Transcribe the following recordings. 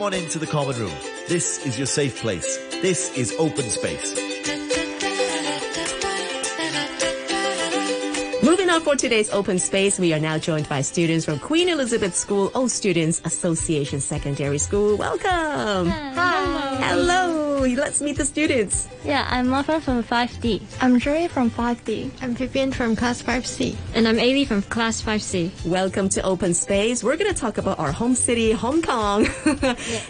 Come on into the common room. This is your safe place. This is open space. Moving on for today's open space, we are now joined by students from Queen Elizabeth School Old Students Association Secondary School. Welcome. Hi. Hello. Oh, let's meet the students. Yeah, I'm Martha from 5D. I'm Joy from 5D. I'm Vivian from class 5C. And I'm Ailey from class 5C. Welcome to Open Space. We're going to talk about our home city, Hong Kong.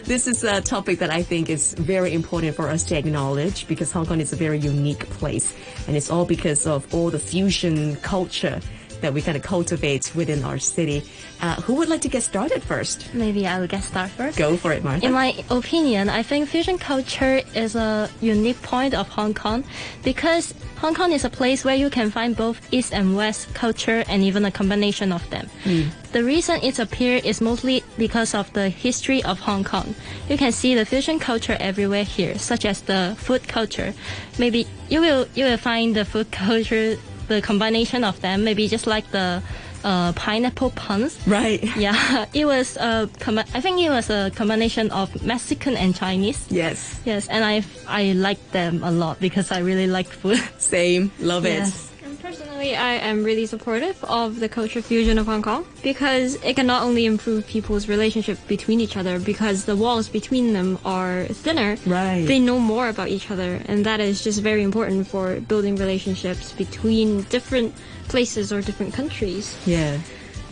This is a topic that I think is very important for us to acknowledge because Hong Kong is a very unique place. And it's all because of all the fusion culture that we kind of cultivate within our city. Uh, who would like to get started first? Maybe I will get started first. Go for it, Martha. In my opinion, I think fusion culture is a unique point of Hong Kong because Hong Kong is a place where you can find both East and West culture and even a combination of them. The reason it appears is mostly because of the history of Hong Kong. You can see the fusion culture everywhere here, such as the food culture. Maybe you will you will find the food culture, the combination of them, maybe just like the uh, pineapple buns. right. Yeah, it was a com- I think it was a combination of Mexican and Chinese. Yes. Yes, and I I like them a lot because I really like food. Same. Love it. Yes. And personally, I am really supportive of the culture fusion of Hong Kong because it can not only improve people's relationship between each other because the walls between them are thinner. Right. They know more about each other, and that is just very important for building relationships between different places or different countries. Yeah.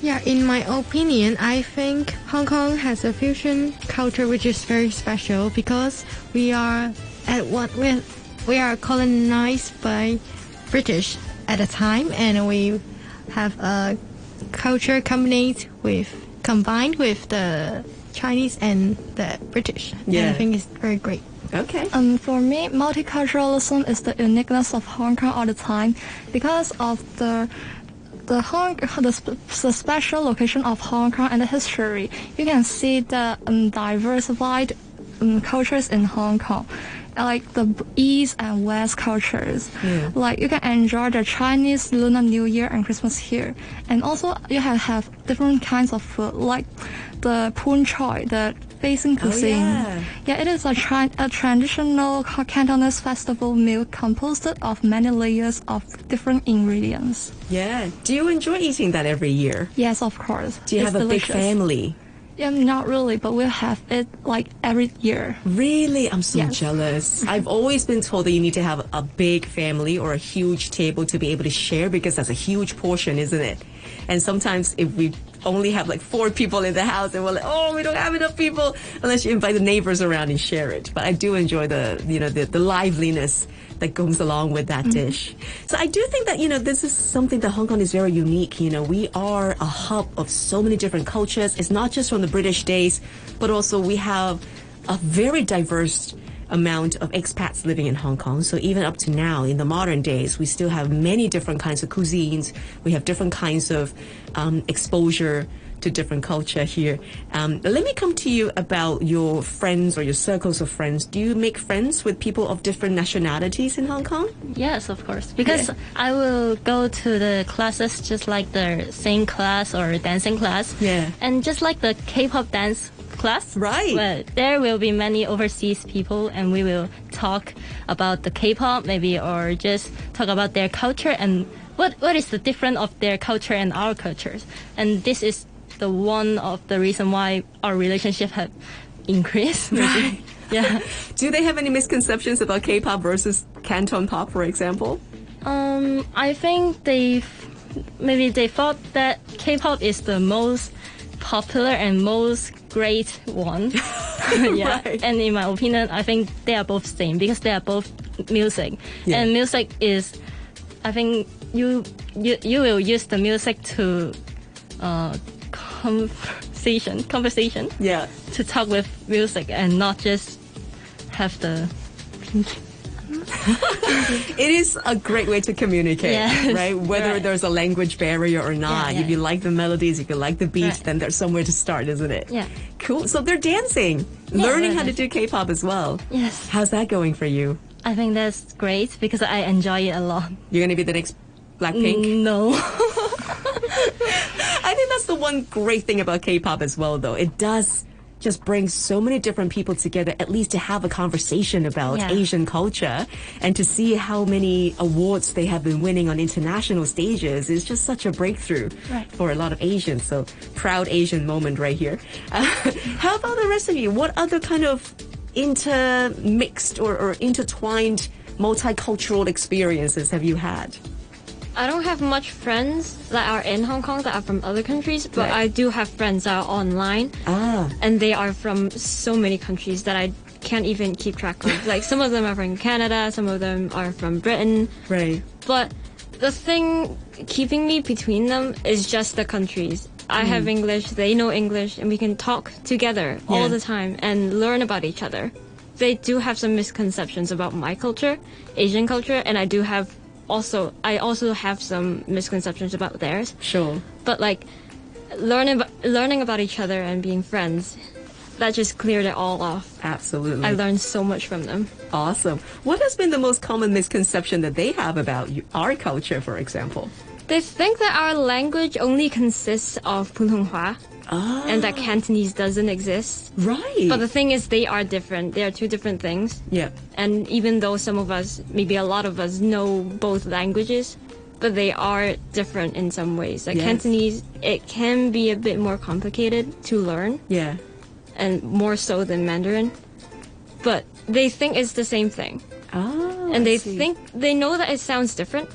Yeah, in my opinion, I think Hong Kong has a fusion culture which is very special because we are at one we we are colonized by British at a time, and we have a culture combined with combined with the Chinese and the British. And Yeah. I think it's very great. Okay. Um, for me, multiculturalism is the uniqueness of Hong Kong all the time because of the the Hong the, the special location of Hong Kong and the history. You can see the um, diversified um, cultures in Hong Kong. Like the East and West cultures, like you can enjoy the Chinese Lunar New Year and Christmas here, and also you have, have different kinds of food, like the poon choi, the facing oh, cuisine. Oh, yeah. Yeah, it is a, a traditional Cantonese festival meal composed of many layers of different ingredients. Yeah. Do you enjoy eating that every year? Yes, of course. Do you It's have a delicious. big family? Yeah, not really, but we'll have it like every year. Really? I'm so Yes. jealous. I've always been told that you need to have a big family or a huge table to be able to share because that's a huge portion, isn't it? And sometimes if we only have like four people in the house and we're like, oh, we don't have enough people unless you invite the neighbors around and share it. But I do enjoy the, you know, the, the liveliness that goes along with that mm-hmm. dish. So I do think that, you know, this is something that Hong Kong is very unique. You know, we are a hub of so many different cultures. It's not just from the British days, but also we have a very diverse amount of expats living in Hong Kong. So even up to now, in the modern days, we still have many different kinds of cuisines. We have different kinds of um, exposure to different culture here. Um, let me come to you about your friends or your circles of friends. Do you make friends with people of different nationalities in Hong Kong? Yes, of course. Because Yeah. I will go to the classes just like the singing class or dancing class. Yeah. And just like the K-pop dance class. Right. Well, there will be many overseas people and we will talk about the K-pop maybe or just talk about their culture and what, what is the difference of their culture and our cultures. And this is the one of the reason why our relationship have increased. maybe. Right. Yeah. Do they have any misconceptions about K-pop versus Canton pop, for example? Um, I think they maybe they thought that K-pop is the most popular and most great one. yeah. Right. And in my opinion, I think they are both same because they are both music. Yeah. And music is, I think you you you will use the music to uh conversation conversation Yeah. to talk with music and not just have the It is a great way to communicate, Yes, right? Whether right. there's a language barrier or not. Yeah, If you like the melodies, if you like the beats, Right. then there's somewhere to start, isn't it? Yeah. Cool. So they're dancing, learning how to do K-pop as well. yes. How's that going for you? I think that's great because I enjoy it a lot. You're going to be the next Blackpink? Mm, no. I think that's the one great thing about K-pop as well, though. It does just brings so many different people together, at least to have a conversation about Yeah. Asian culture and to see how many awards they have been winning on international stages is just such a breakthrough Right. for a lot of Asians. So proud Asian moment right here. Uh, how about the rest of you? What other kind of intermixed or, or intertwined multicultural experiences have you had? I don't have much friends that are in Hong Kong that are from other countries, but Right. I do have friends that are online, Ah, and they are from so many countries that I can't even keep track of. like some of them are from Canada, some of them are from Britain, right. but the thing keeping me between them is just the countries. I have English, they know English, and we can talk together Yeah. all the time and learn about each other. They do have some misconceptions about my culture, Asian culture, and I do have also I also have some misconceptions about theirs. Sure. But like learning learning about each other and being friends, that just cleared it all off. Absolutely. I learned so much from them. Awesome. What has been the most common misconception that they have about you, our culture, for example? They think that our language only consists of Putonghua and that ah. Cantonese doesn't exist. Right. But the thing is, they are different. They are two different things. yeah. And even though some of us, maybe a lot of us, know both languages, but they are different in some ways. Like Yes. Cantonese, it can be a bit more complicated to learn, Yeah. and more so than Mandarin. But they think it's the same thing. Oh, and they think they know that it sounds different,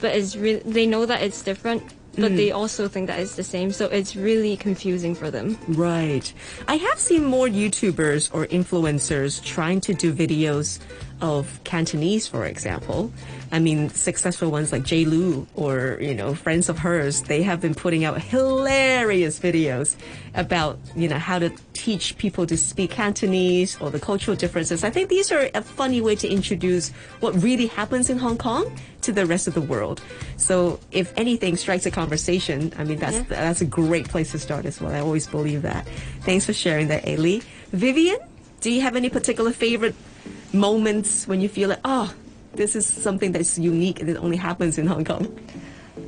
but it's really they know that it's different, but Mm. they also think that it's the same. So it's really confusing for them. Right. I have seen more YouTubers or influencers trying to do videos of Cantonese, for example. I mean, successful ones like J. Lu or, you know, friends of hers, they have been putting out hilarious videos about, you know, how to teach people to speak Cantonese or the cultural differences. I think these are a funny way to introduce what really happens in Hong Kong to the rest of the world. So if anything strikes a conversation, I mean, that's, that's a great place to start as well. I always believe that. Thanks for sharing that, Ailey. Vivian, do you have any particular favorite moments when you feel like, oh, this is something that's unique and it only happens in Hong Kong?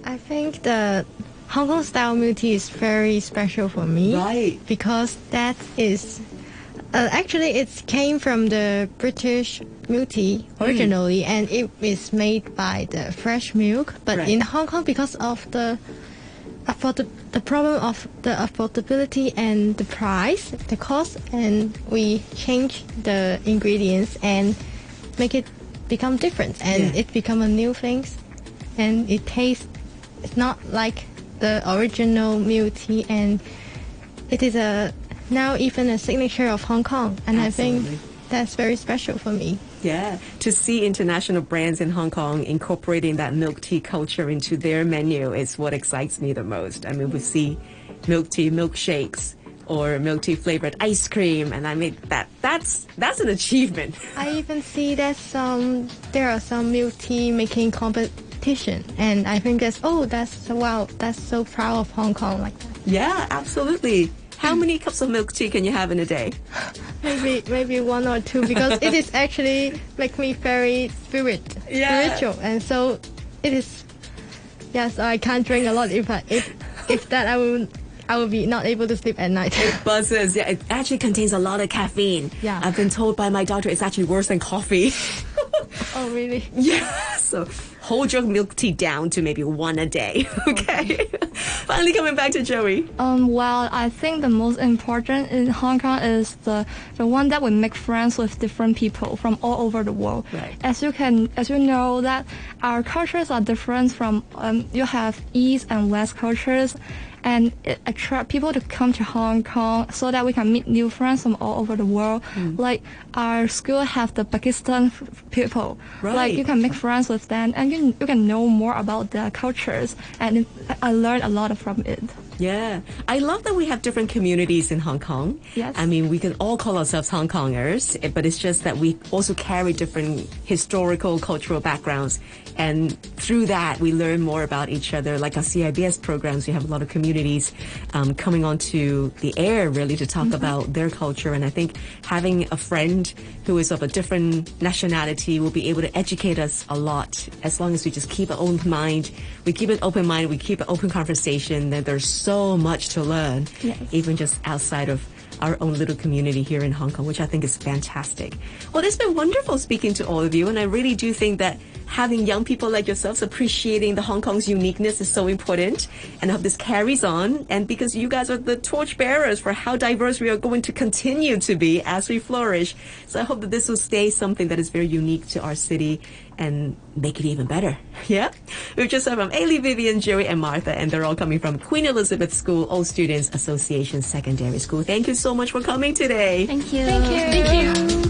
I think the Hong Kong style milk tea is very special for me. Right. Because that is uh, actually it came from the British milk tea originally, and it is made by the fresh milk. But Right. in Hong Kong, because of the afford the problem of the affordability and the price, the cost, and we change the ingredients and make it become different, and Yeah. it become a new things, and it tastes. It's not like the original milk tea, and it is a now even a signature of Hong Kong, and I think that's very special for me. Yeah, to see international brands in Hong Kong incorporating that milk tea culture into their menu is what excites me the most. I mean, we see milk tea milkshakes or milk tea flavored ice cream, and I mean that that's that's an achievement. I even see that some there are some milk tea making competition, and I think that's oh that's wow that's so proud of Hong Kong like that. Yeah, absolutely. How many cups of milk tea can you have in a day? Maybe maybe one or two because it is actually make me very spirit Yeah. spiritual, and so it is. Yes, I can't drink a lot. If I if if that I will I will be not able to sleep at night. It Buzzes, yeah, it actually contains a lot of caffeine. Yeah. I've been told by my doctor it's actually worse than coffee. oh really? Yeah, so hold your milk tea down to maybe one a day, okay? Finally, coming back to Joey. Um, well, I think the most important in Hong Kong is the the one that we make friends with different people from all over the world. Right. As you can, as you know, that our cultures are different from. Um, you have East and West cultures, and it attract people to come to Hong Kong so that we can meet new friends from all over the world. Hmm. Like our school have the Pakistan f- people. Right. Like you can make friends with them, and you you can know more about their cultures, and I learned a lot from it. Yeah, I love that we have different communities in Hong Kong. Yes. I mean, we can all call ourselves Hong Kongers, eh, but it's just that we also carry different historical, cultural backgrounds. And through that, we learn more about each other. Like our CIBS programs, we have a lot of communities um, coming onto the air really to talk about their culture. And I think having a friend who is of a different nationality will be able to educate us a lot as long as we just keep an open mind. We keep an open mind, we keep an open conversation, then there's so much to learn, Yes. even just outside of our own little community here in Hong Kong, which I think is fantastic. Well, it's been wonderful speaking to all of you, and I really do think that having young people like yourselves appreciating the Hong Kong's uniqueness is so important, and I hope this carries on. And because you guys are the torchbearers for how diverse we are going to continue to be as we flourish, so I hope that this will stay something that is very unique to our city and make it even better. Yeah? We've just heard from Ailey, Vivian, Jerry, and Martha, and they're all coming from Queen Elizabeth School, Old Students Association Secondary School. Thank you so much for coming today. Thank you. Thank you. Thank you.